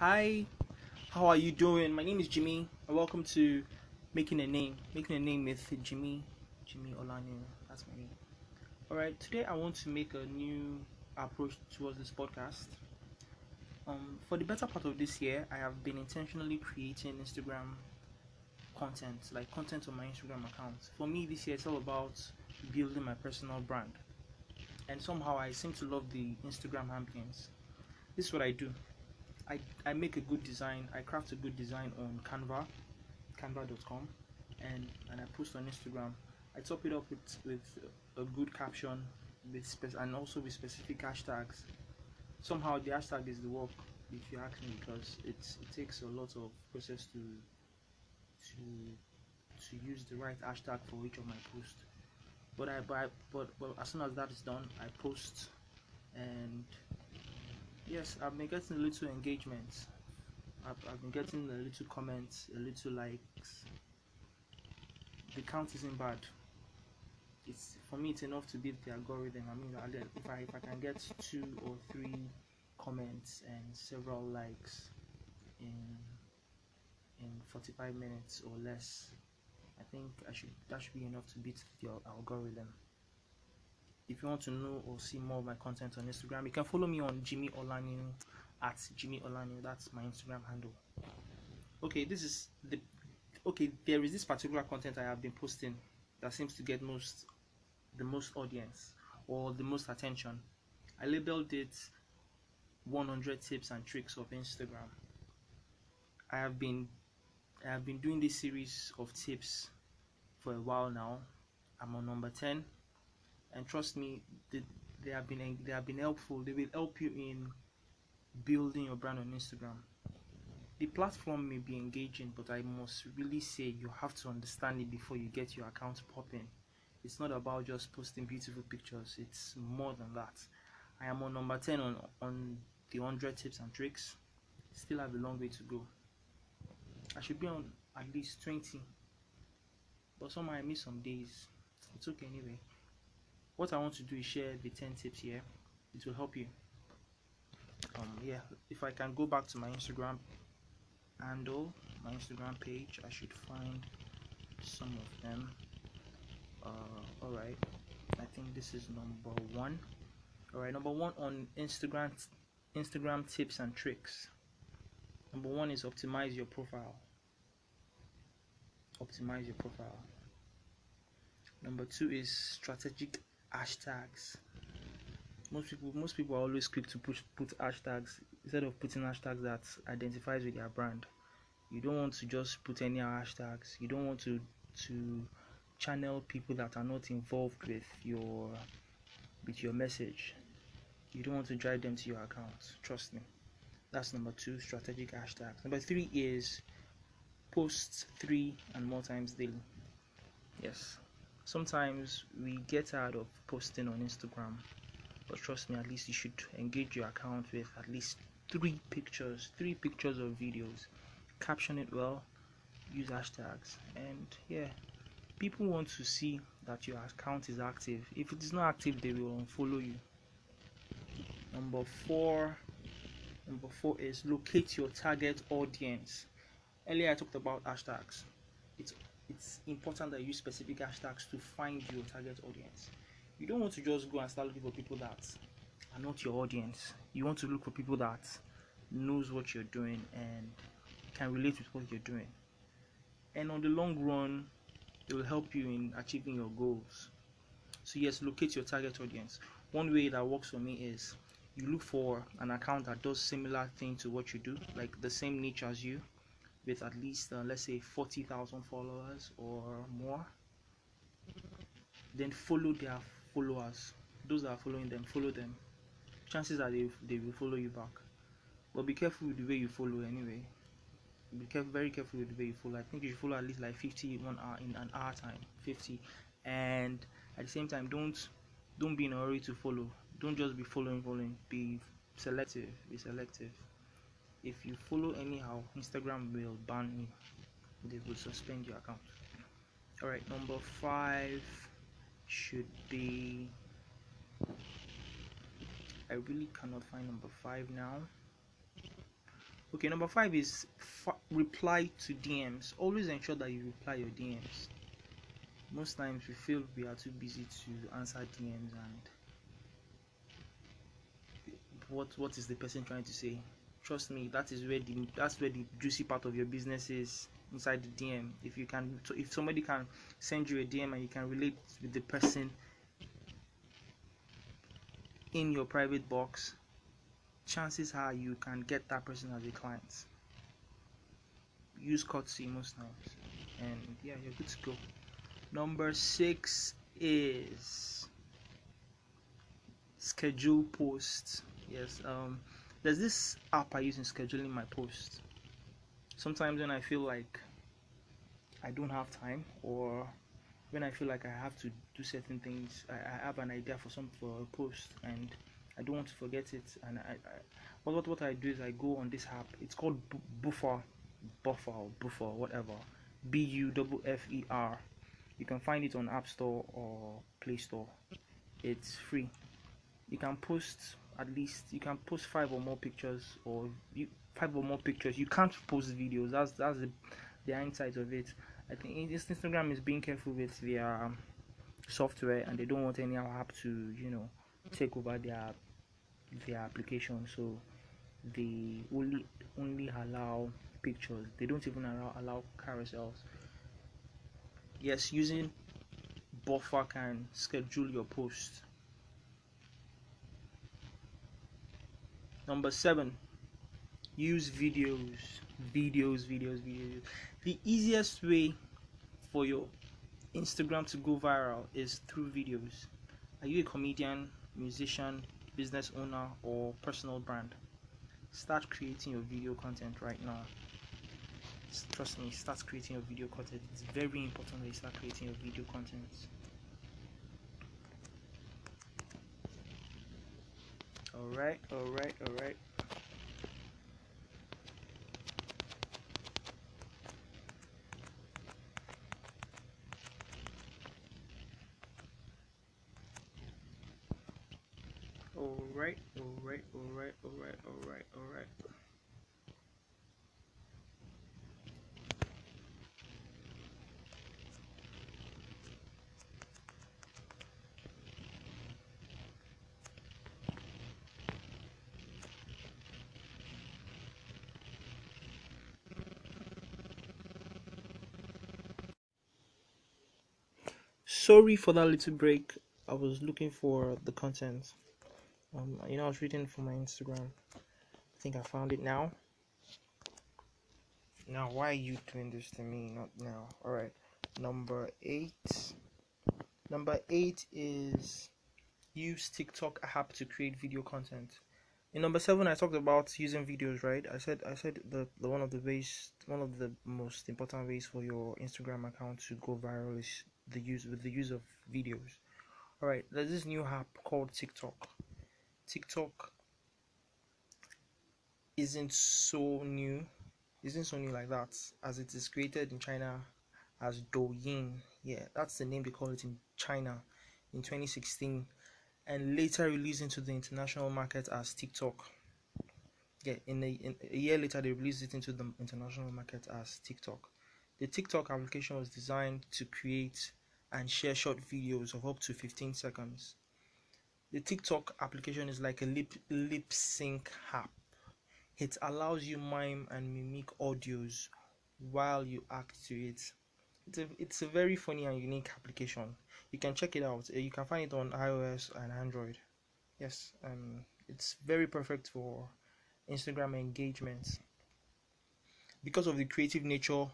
Hi, how are you doing? My name is Jimmy, and welcome to Making a Name. Making a Name with Jimmy, Jimmy Olanihun. That's my name. Alright, today I want to make a new approach towards this podcast. Um, for the better part of this year, I have been intentionally creating Instagram content, like content on my Instagram account. For me, this year it's all about building my personal brand, and somehow I seem to love the Instagram ambience. This is what I do. I, I make a good design. I craft a good design on Canva, canva.com, and and I post on Instagram. I top it up with with a good caption, with spe- and also with specific hashtags. Somehow the hashtag is the work, if you ask me, because it's it takes a lot of process to to to use the right hashtag for each of my posts. But I but but but as soon as that is done, I post and yes i've been getting a little engagement I've, I've been getting a little comments a little likes. The count isn't bad. It's for me it's enough to beat the algorithm. I mean if i if i can get two or three comments and several likes in in 45 minutes or less i think i should that should be enough to beat the algorithm if you want to know or see more of my content on Instagram, you can follow me on Jimmy Olanihun at Jimmy Olanihun. That's my Instagram handle. Okay, this is the okay. There is this particular content I have been posting that seems to get most the most audience or the most attention. I labeled it 100 tips and tricks of Instagram. I have been I have been doing this series of tips for a while now. I'm on number 10 and trust me they, they have been they have been helpful. They will help you in building your brand on instagram. The platform may be engaging but i must really say you have to understand it before you get your account popping. It's not about just posting beautiful pictures. It's more than that. I am on number 10 on on the 100 tips and tricks. Still have a long way to go. I should be on at least 20 but somehow i miss some days. It's okay anyway what I want to do is share the 10 tips here. It will help you. Um, yeah, if I can go back to my Instagram handle, my Instagram page, I should find some of them. Uh, all right, I think this is number one. All right, number one on Instagram, Instagram tips and tricks. Number one is optimize your profile. Optimize your profile. Number two is strategic hashtags. Most people most people are always quick to push put hashtags. Instead of putting hashtags that identifies with their brand you don't want to just put any hashtags. You don't want to to channel people that are not involved with your with your message. You don't want to drive them to your account. Trust me. That's number two strategic hashtags. Number three is post three and more times daily. Yes sometimes we get tired of posting on Instagram, but trust me, at least you should engage your account with at least three pictures, three pictures or videos. Caption it well, use hashtags, and yeah, people want to see that your account is active. If it is not active, they will unfollow you. Number four, number four is locate your target audience. Earlier, I talked about hashtags. It's it's important that you use specific hashtags to find your target audience. You don't want to just go and start looking for people that are not your audience. You want to look for people that knows what you're doing and can relate with what you're doing. And on the long run, it will help you in achieving your goals. So yes, locate your target audience. One way that works for me is you look for an account that does similar thing to what you do, like the same niche as you with at least uh, let's say 40,000 followers or more then follow their followers. Those that are following them follow them. Chances are they, they will follow you back. But be careful with the way you follow anyway. Be careful very careful with the way you follow. I think you should follow at least like 50 one hour in an hour time 50 and at the same time don't don't be in a hurry to follow. Don't just be following following. Be selective. Be selective if you follow anyhow instagram will ban you they will suspend your account all right number five should be i really cannot find number five now Okay, number five is reply to DMs. Always ensure that you reply your DMs. Most times we feel we are too busy to answer DMs and what what is the person trying to say? Trust me, that is where the that's where the juicy part of your business is inside the DM. If you can, if somebody can send you a DM and you can relate with the person in your private box, chances are you can get that person as a client. Use courtesy most times, and yeah, you're good to go. Number six is schedule posts. Yes, um, there's this app I use in scheduling my posts. Sometimes when I feel like I don't have time, or when I feel like I have to do certain things, I, I have an idea for some for a post, and I don't want to forget it. And I, I what what I do is I go on this app. It's called Buffer, Buffer, Buffer, whatever. B U F F E R. You can find it on App Store or Play Store. It's free. You can post at least you can post five or more pictures or you, five or more pictures. You can't post videos. That's that's the the of it. I think Instagram is being careful with their um, software and they don't want any app to you know take over their their application. So they only only allow pictures. They don't even allow allow carousels. Yes, using buffer can schedule your post. Number seven, use videos, videos, videos, videos. The easiest way for your Instagram to go viral is through videos. Are you a comedian, musician, business owner, or personal brand? start creating your video content right now trust me start creating your video content it's very important that you start creating your video content all right all right all right Alright, alright, alright, alright, alright, alright. Sorry for that little break. I was looking for the content. Um, you know, I was reading for my Instagram. I think I found it now. Now, why are you doing this to me? Not now. All right. Number eight. Number eight is use TikTok app to create video content. In number seven, I talked about using videos, right? I said I said the, the one of the ways, one of the most important ways for your Instagram account to go viral is the use with the use of videos. All right, there's this new app called TikTok. TikTok isn't so new, isn't so new like that, as it is created in China as Douyin. Yeah, that's the name they call it in China in 2016, and later released into the international market as TikTok. Yeah, in a, in a year later, they released it into the international market as TikTok. The TikTok application was designed to create and share short videos of up to 15 seconds the TikTok application is like a lip lip sync app. It allows you mime and mimic audios while you act to it. It's a, it's a very funny and unique application. You can check it out. You can find it on iOS and Android. Yes, um, it's very perfect for Instagram engagement. Because of the creative nature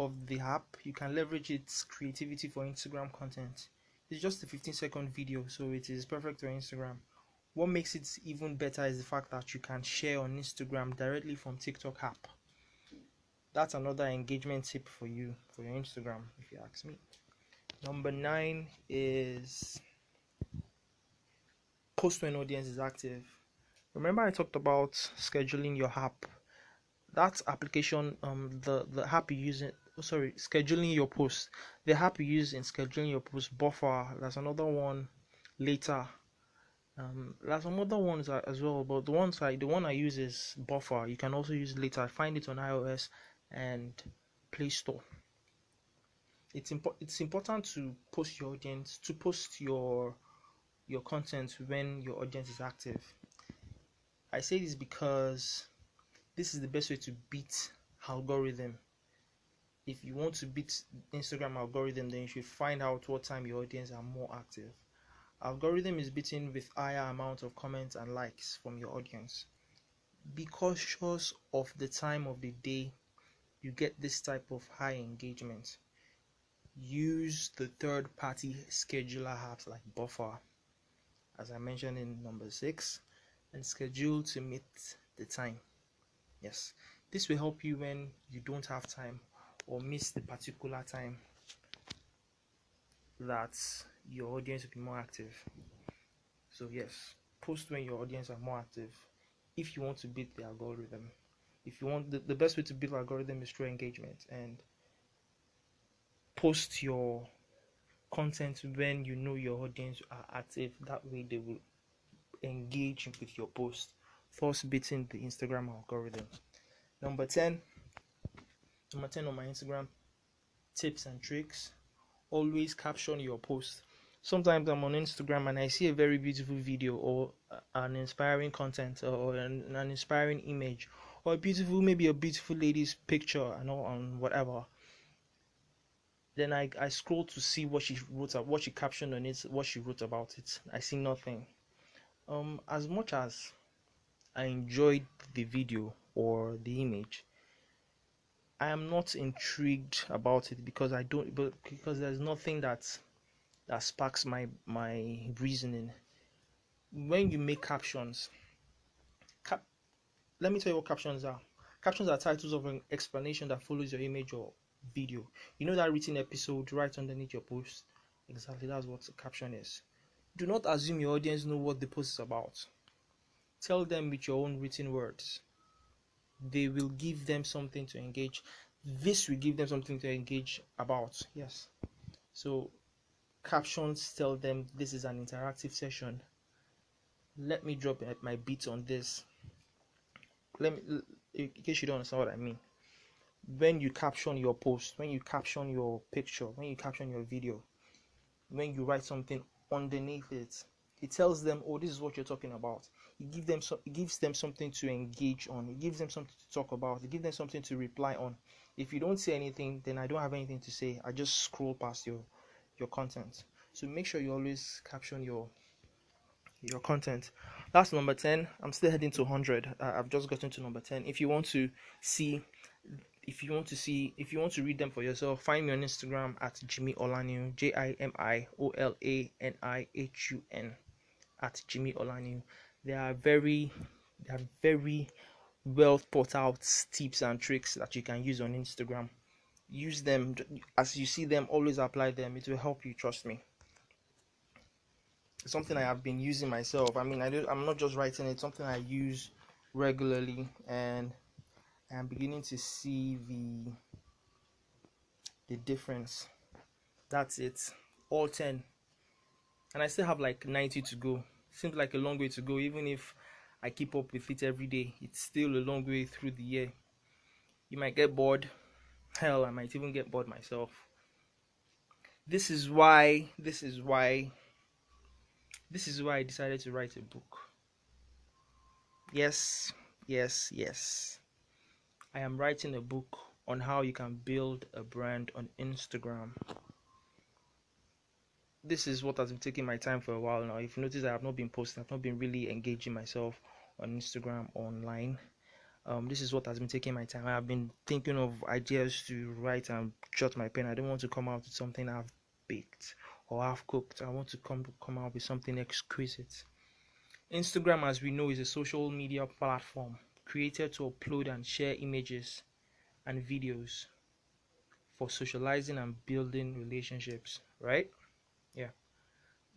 of the app, you can leverage its creativity for Instagram content. It's just a 15 second video so it is perfect for instagram. What makes it even better is the fact that you can share on instagram directly from tiktok app. That's another engagement tip for you for your instagram if you ask me. Number nine is post when audience is active. Remember i talked about scheduling your app? That application um the the app you use sorry scheduling your post the app you use in scheduling your post buffer there's another one later Um, there's some other ones as well, but the ones I the one I use is Buffer. You can also use Later. Find it on iOS and Play Store. It's important. It's important to post your audience to post your your content when your audience is active. I say this because this is the best way to beat algorithm. If you want to beat Instagram algorithm, then you should find out what time your audience are more active. Algorithm is beaten with higher amount of comments and likes from your audience. Be cautious of the time of the day you get this type of high engagement. Use the third party scheduler apps like buffer as i mentioned in number six and schedule to meet the time. Yes this will help you when you don't have time or miss the particular time that your audience will be more active. So yes, post when your audience are more active. If you want to beat the algorithm, if you want the, the best way to beat the algorithm is through engagement and post your content when you know your audience are active. That way they will engage with your post, thus beating the Instagram algorithm. Number 10. Number 10 on my Instagram tips and tricks. Always caption your post sometimes I'm on Instagram and I see a very beautiful video or an inspiring content or an, an inspiring image or a beautiful maybe a beautiful lady's picture and all on whatever. Then I, I scroll to see what she wrote what she captioned on it, what she wrote about it. I see nothing. Um as much as I enjoyed the video or the image, I am not intrigued about it because I don't but because there's nothing that's that sparks my my reasoning. When you make captions cap let me tell you what captions are. Captions are titles of an explanation that follows your image or video. You know that written episode right underneath your post? Exactly that's what a caption is. Do not assume your audience know what the post is about. Tell them with your own written words they will give them something to engage this will give them something to engage about yes. So captions tell them this is an interactive session. Let me drop my beat on this. Let me in case you don't understand what i mean. When you caption your post when you caption your picture when you caption your video when you write something underneath it it tells them oh this is what you're talking about. It gives them so it gives them something to engage on. It gives them something to talk about. It gives them something to reply on. If you don't say anything then i don't have anything to say. I just scroll past your your content. So make sure you always caption your your content. That's number 10 i'm still heading to 100 i've just gotten to number 10 if you want to see if you want to see if you want to read them for yourself find me on instagram at jimmy olanihun j-i-m-i-o-l-a-n-i-h-u-n at jimmy olanihun they are very they are very well thought out tips and tricks that you can use on instagram. Use them as you see them always apply them. It will help you trust me. Something i have been using myself. I mean i do i'm not just writing it something i use regularly. And i'm beginning to see the the difference. That's it. All 10 and i still have like 90 to go seems like a long way to go even if i keep up with it every day it's still a long way through the year. You might get bored. Hell i might even get bored myself. This is why this is why this is why i decided to write a book. Yes yes yes. I am writing a book on how you can build a brand on instagram this is what has been taking my time for a while now if you notice i have not been posting i've not been really engaging myself on instagram online um, this is what has been taking my time. I've been thinking of ideas to write and jot my pen. I don't want to come out with something I've baked or half cooked. I want to come come out with something exquisite. Instagram, as we know, is a social media platform created to upload and share images and videos for socializing and building relationships, right? Yeah.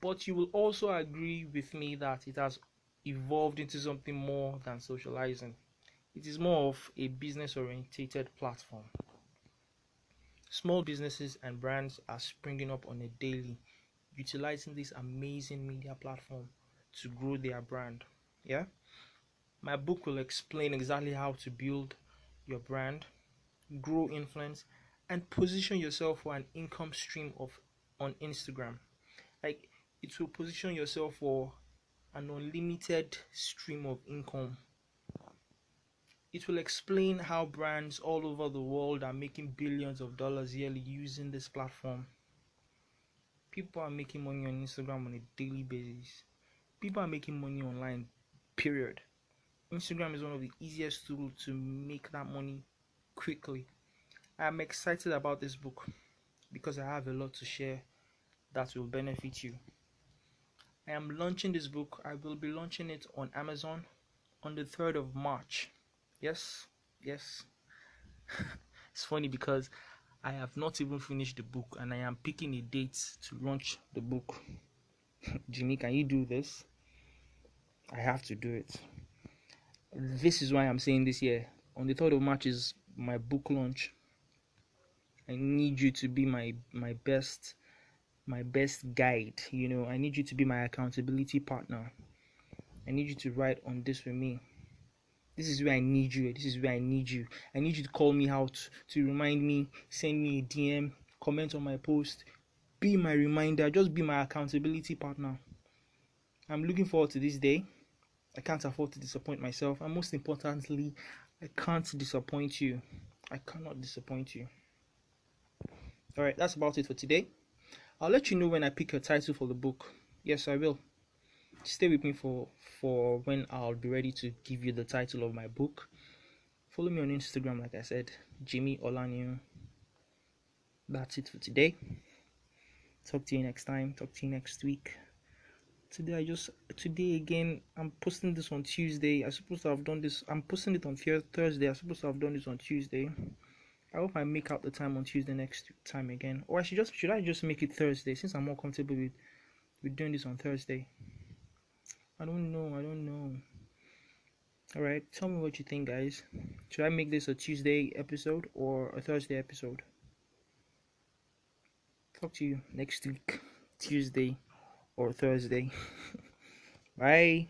But you will also agree with me that it has evolved into something more than socializing it is more of a business orientated platform. Small businesses and brands are springing up on a daily, utilizing this amazing media platform to grow their brand. Yeah. My book will explain exactly how to build your brand, grow influence, and position yourself for an income stream of on Instagram. Like it will position yourself for an unlimited stream of income. It will explain how brands all over the world are making billions of dollars yearly using this platform. People are making money on Instagram on a daily basis. People are making money online, period. Instagram is one of the easiest tools to make that money quickly. I'm excited about this book because I have a lot to share that will benefit you. I am launching this book. I will be launching it on Amazon on the 3rd of March. Yes, yes. it's funny because I have not even finished the book and I am picking a date to launch the book. Jimmy, can you do this? I have to do it. This is why I'm saying this year. On the 3rd of March is my book launch. I need you to be my my best my best guide. You know, I need you to be my accountability partner. I need you to write on this with me. This is where I need you. This is where I need you. I need you to call me out to remind me, send me a DM, comment on my post, be my reminder, just be my accountability partner. I'm looking forward to this day. I can't afford to disappoint myself, and most importantly, I can't disappoint you. I cannot disappoint you. Alright, that's about it for today. I'll let you know when I pick a title for the book. Yes, I will. Stay with me for for when I'll be ready to give you the title of my book. Follow me on Instagram, like I said, Jimmy Olanihun. That's it for today. Talk to you next time. Talk to you next week. Today I just today again I'm posting this on Tuesday. I supposed to have done this. I'm posting it on Thursday. I'm supposed to have done this on Tuesday. I hope I make out the time on Tuesday next time again. Or I should just should I just make it Thursday since I'm more comfortable with with doing this on Thursday. I don't know, I don't know. Alright, tell me what you think guys. Should I make this a Tuesday episode or a Thursday episode? Talk to you next week, Tuesday or Thursday. Bye.